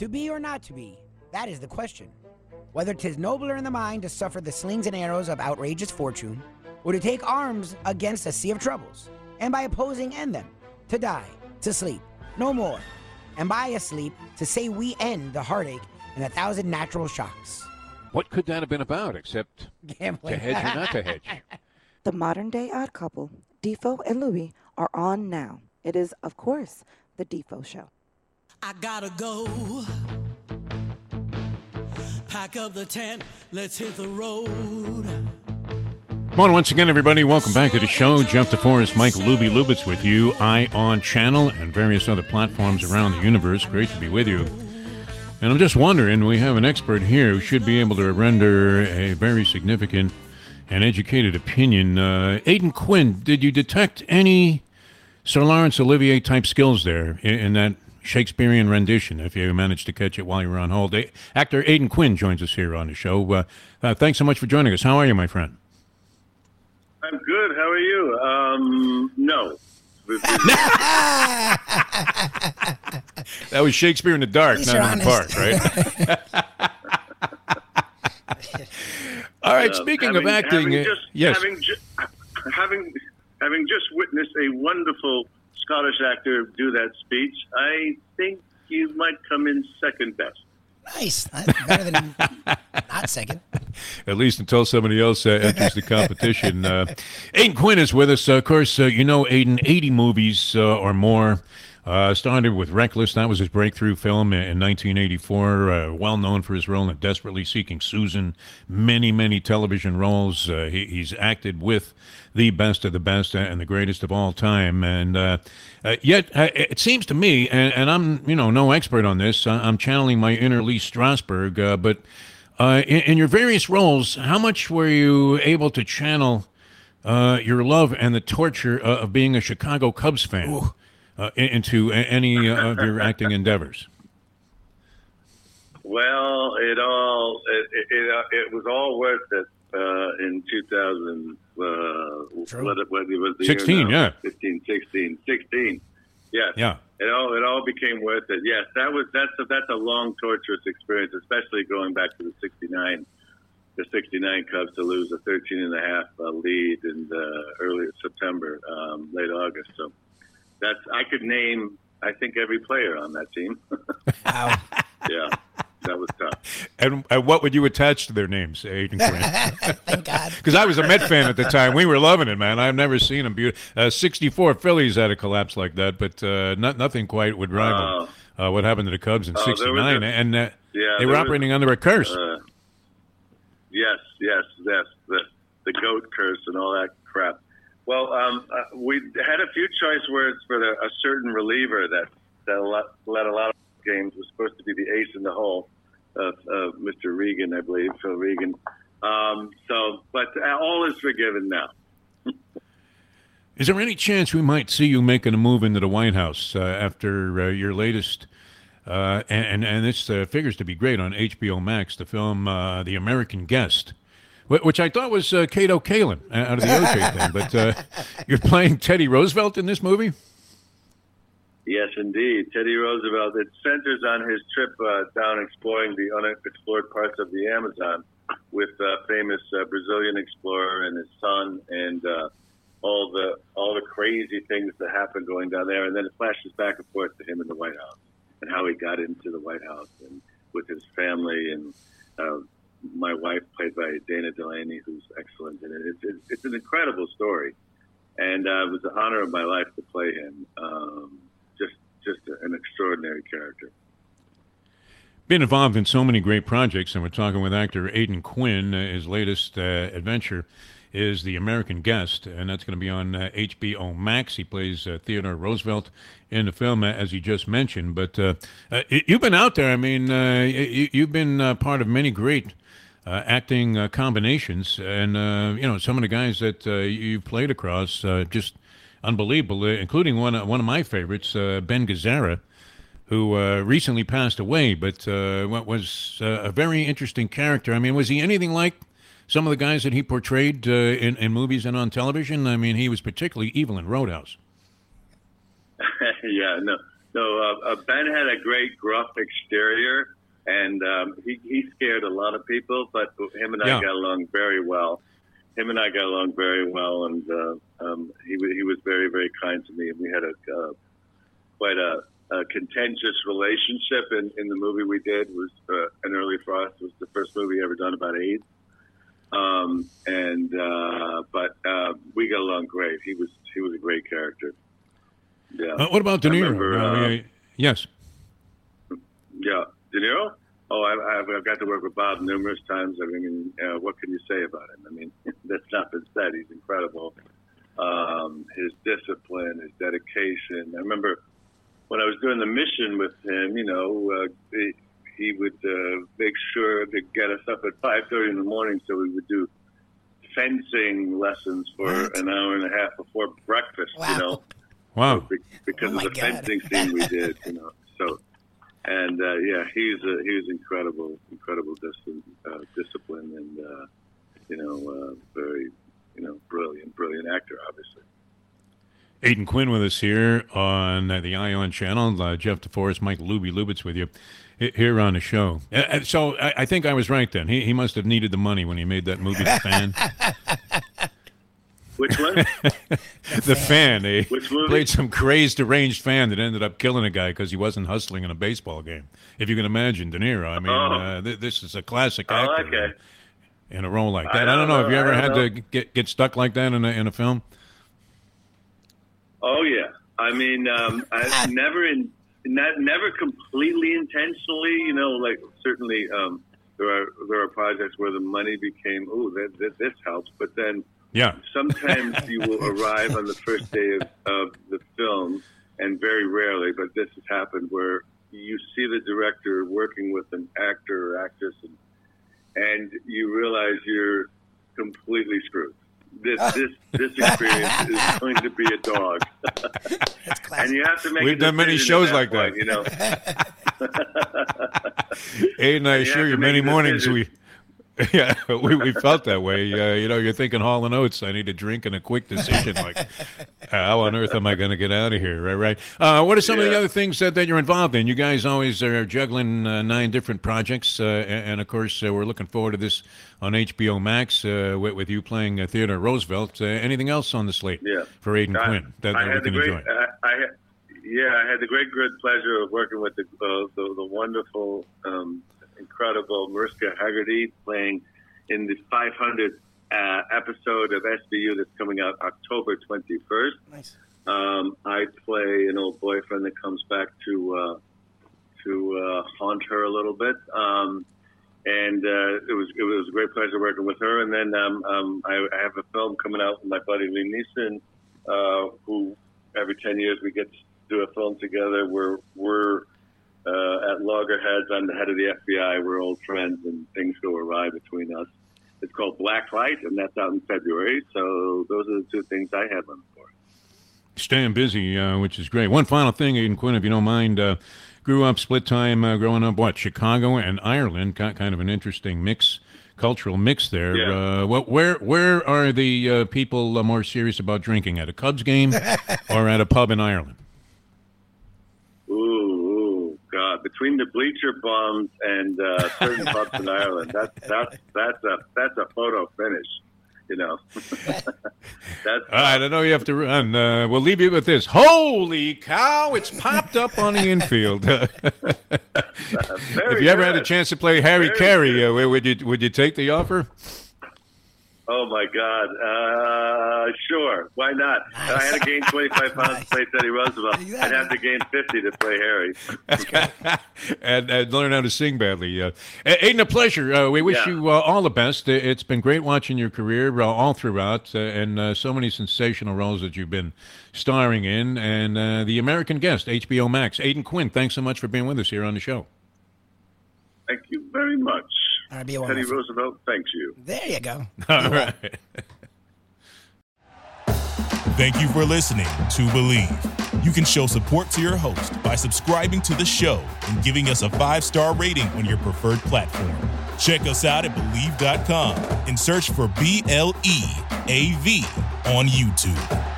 To be or not to be, that is the question. Whether 'tis nobler in the mind to suffer the slings and arrows of outrageous fortune, or to take arms against a sea of troubles, and by opposing end them, to die, to sleep, no more, and by a sleep to say we end the heartache and a thousand natural shocks. What could that have been about except Gambling. to hedge or not to hedge? The modern day odd couple, Defoe and Louis, are on now. It is, of course, The Defoe Show. I gotta go. Pack up the tent, let's hit the road. Morning once again, everybody. Welcome back to the show. Jeff DeForest, Mike Luby Lubitz with you. I on channel and various other platforms around the universe. Great to be with you. And I'm just wondering, we have an expert here who should be able to render a very significant and educated opinion. Uh, Aidan Quinn, did you detect any Sir Laurence Olivier type skills there in, in that Shakespearean rendition? If you managed to catch it while you were on hold, A- actor Aidan Quinn joins us here on the show. Uh, uh, thanks so much for joining us. How are you, my friend? I'm good. How are you? Um, no. That was Shakespeare in the Dark, At not least in the you're park, right? All right. Uh, speaking having- of acting, having uh, just, yes. having, ju- having having just witnessed a wonderful Scottish actor do that speech, I think you might come in second best. Nice. That's better than not second. at least until somebody else uh, enters the competition. Uh, Aidan Quinn is with us. Uh, of course, uh, you know Aidan, 80 movies uh, or more. Uh, started with Reckless. That was his breakthrough film in 1984. Uh, well known for his role in Desperately Seeking Susan. Many, many television roles. Uh, he, he's acted with the best of the best and the greatest of all time. And uh, uh, yet, uh, it seems to me, and, and I'm you know no expert on this. I'm channeling my inner Lee Strasberg, but in, in your various roles, how much were you able to channel uh, your love and the torture uh, of being a Chicago Cubs fan uh, into any uh, of your acting endeavors? Well, it all it it, it, uh, was all worth it uh, in 2000. Uh, what, what it was the 16, now? yeah. 15, 16, 16. Yes. Yeah. It all it all became worth it. Yes, that was that's a, that's a long torturous experience, especially going back to the '69, the '69 Cubs to lose a 13 and a half uh, lead in the early September, um, late August. So that's I could name I think every player on that team. Wow. yeah, that was tough. And, and what would you attach to their names, Aidan Quinn? Thank God. Because I was a Met fan at the time. We were loving it, man. I've never seen them. Be- uh, 64 Phillies had a collapse like that, but uh, not, nothing quite would rival uh, what happened to the Cubs in Oh, there was 69. a- and uh, Yeah, they were there was- operating under a curse. Uh, yes, yes, yes. The the goat curse and all that crap. Well, um, uh, we had a few choice words for the, a certain reliever that that led a lot of games. Was supposed to be the ace in the hole, of, uh, Mr. Regan, I believe, Phil Regan. Um, so, but uh, all is forgiven now. Is there any chance we might see you making a move into the White House uh, after uh, your latest? Uh, and and, and this uh, figures to be great on HBO Max, the film uh, The American Guest, which I thought was uh, Kato Kaelin uh, out of the OJ thing. But uh, you're playing Teddy Roosevelt in this movie. Yes, indeed. Teddy Roosevelt. It centers on his trip uh, down exploring the unexplored parts of the Amazon with uh, famous uh, Brazilian explorer and his son, and uh, all the all the crazy things that happen going down there. And then it flashes back and forth to him in the White House and how he got into the White House and with his family and. My wife, played by Dana Delany, who's excellent in it. It's, it's, it's an incredible story, and uh, it was the honor of my life to play him. Um, just just an extraordinary character. Been involved in so many great projects, and we're talking with actor Aidan Quinn. Uh, his latest uh, adventure is The American Guest, and that's going to be on uh, HBO Max. He plays uh, Theodore Roosevelt in the film, uh, as he just mentioned. But uh, uh, you've been out there. I mean, uh, y- you've been part of many great uh, acting uh, combinations, and uh, you know some of the guys that uh, you've played across, uh, just unbelievable, uh, including one one of my favorites, uh, Ben Gazzara who uh, recently passed away, but uh, was uh, a very interesting character. I mean, was he anything like some of the guys that he portrayed uh, in, in movies and on television? I mean, he was particularly evil in Roadhouse. yeah, no, No, uh, uh, Ben had a great gruff exterior, and um, he, he scared a lot of people, but him and I Yeah. got along very well. Him and I got along very well, and uh, um, he, he was very, very kind to me, and we had a uh, quite a, a contentious relationship in, in the movie we did. It was uh, an early frost. It was the first movie ever done about AIDS. Um, and uh, but uh, we got along great. He was he was a great character. Yeah. Uh, what about De Niro? remember, uh, yes. Yeah, De Niro. Oh, I, I've, I've got to work with Bob numerous times. I mean, uh, what can you say about him? I mean, that's not been said. He's incredible. Um, his discipline, his dedication. I remember when I was doing the mission with him. You know, uh, he, he would uh, make sure to get us up at five thirty in the morning, so we would do fencing lessons for What? an hour and a half before breakfast. Wow. You know Wow. because Oh of the God. fencing scene we did, you know. So, and uh, yeah, he's a, he was incredible, incredible dis- uh, discipline, and uh, you know, uh, very, you know, brilliant, brilliant actor, obviously. Aidan Quinn with us here on uh, the Ion channel. Uh, Jeff DeForest, Mike Luby Lubitz with you here on the show. Uh, Uh, so I, I think I was right then. He, he must have needed the money when he made that movie, The Fan. Which one? the Fan. He Which movie? played some crazed, deranged fan that ended up killing a guy because he wasn't hustling in a baseball game. If you can imagine De Niro. I mean, Oh. uh, th- this is a classic Oh, actor okay. in, in a role like that. I don't don't know. know, Have you ever had know. to get, get stuck like that in a, in a film? Oh yeah, I mean, um, I never in not never completely intentionally. You know, like certainly um, there are there are projects where the money became oh that, that this helps, but then Yeah. sometimes you will arrive on the first day of, of the film, and very rarely, but this has happened where you see the director working with an actor or actress, and, and you realize you're completely screwed. This ah. this this experience is going to be a dog, That's and you have to make. We've done many shows at like that. point, You know, Aidan, I assure you, many mornings we, yeah, we, we felt that way. Uh, you know, you're thinking Hall and Oates. I need a drink and a quick decision. Like, how on earth am I going to get out of here? Right, right. Uh, what are some of the other things that, that you're involved in? You guys always are juggling uh, nine different projects, uh, and, and of course, uh, we're looking forward to this on HBO Max uh, with, with you playing uh, Theodore Roosevelt. Uh, anything else on the slate Yeah. for Aidan I- Quinn that, that we can great, enjoy? I, yeah, I had the great good pleasure of working with the uh, the, the wonderful, um, incredible Mariska Hargitay playing in the 500 uh, episode of SVU that's coming out October 21st. Nice. Um, I play an old boyfriend that comes back to uh, to uh, haunt her a little bit. Um, and uh, it was it was a great pleasure working with her. And then um, um, I, I have a film coming out with my buddy Liam Neeson, uh, who every ten years we get to do a film together. We're we're uh, at loggerheads. I'm the head of the FBI. We're old friends, and things go awry between us. It's called Black Light, and that's out in February. So those are the two things I have on board. Staying busy, uh, which is great. One final thing, Aidan Quinn, if you don't mind. Uh, grew up split time, uh, growing up, what, Chicago and Ireland? Ki- Kind of an interesting mix, cultural mix there. Yeah. Uh, what, where where are the uh, people uh, more serious about drinking? At a Cubs game or at a pub in Ireland? Ooh, ooh, God! Between the bleacher bums and uh, certain pubs in Ireland, that's that's that's a that's a photo finish. You know, that's All right, I know you have to run. Uh, we'll leave you with this. Holy cow, it's popped up on the infield. if you ever had a chance to play Harry Very Caray, uh, would you would you take the offer? Oh my God! Uh, sure, why not? If I had to gain 25 pounds to play Teddy Roosevelt. I'd have to gain 50 to play Harry. and, and learn how to sing badly. Uh, Aidan, a pleasure. Uh, we wish Yeah. you uh, all the best. Uh, It's been great watching your career uh, all throughout, uh, and uh, so many sensational roles that you've been starring in. And uh, the American guest, HBO Max, Aidan Quinn. Thanks so much for being with us here on the show. Thank you very much. That'd be a Teddy wonderful. Roosevelt, thanks you. There you go. All right. Thank you for listening to Bleav. You can show support to your host by subscribing to the show and giving us a five star rating on your preferred platform. Check us out at Bleav.com and search for B L E A V on YouTube.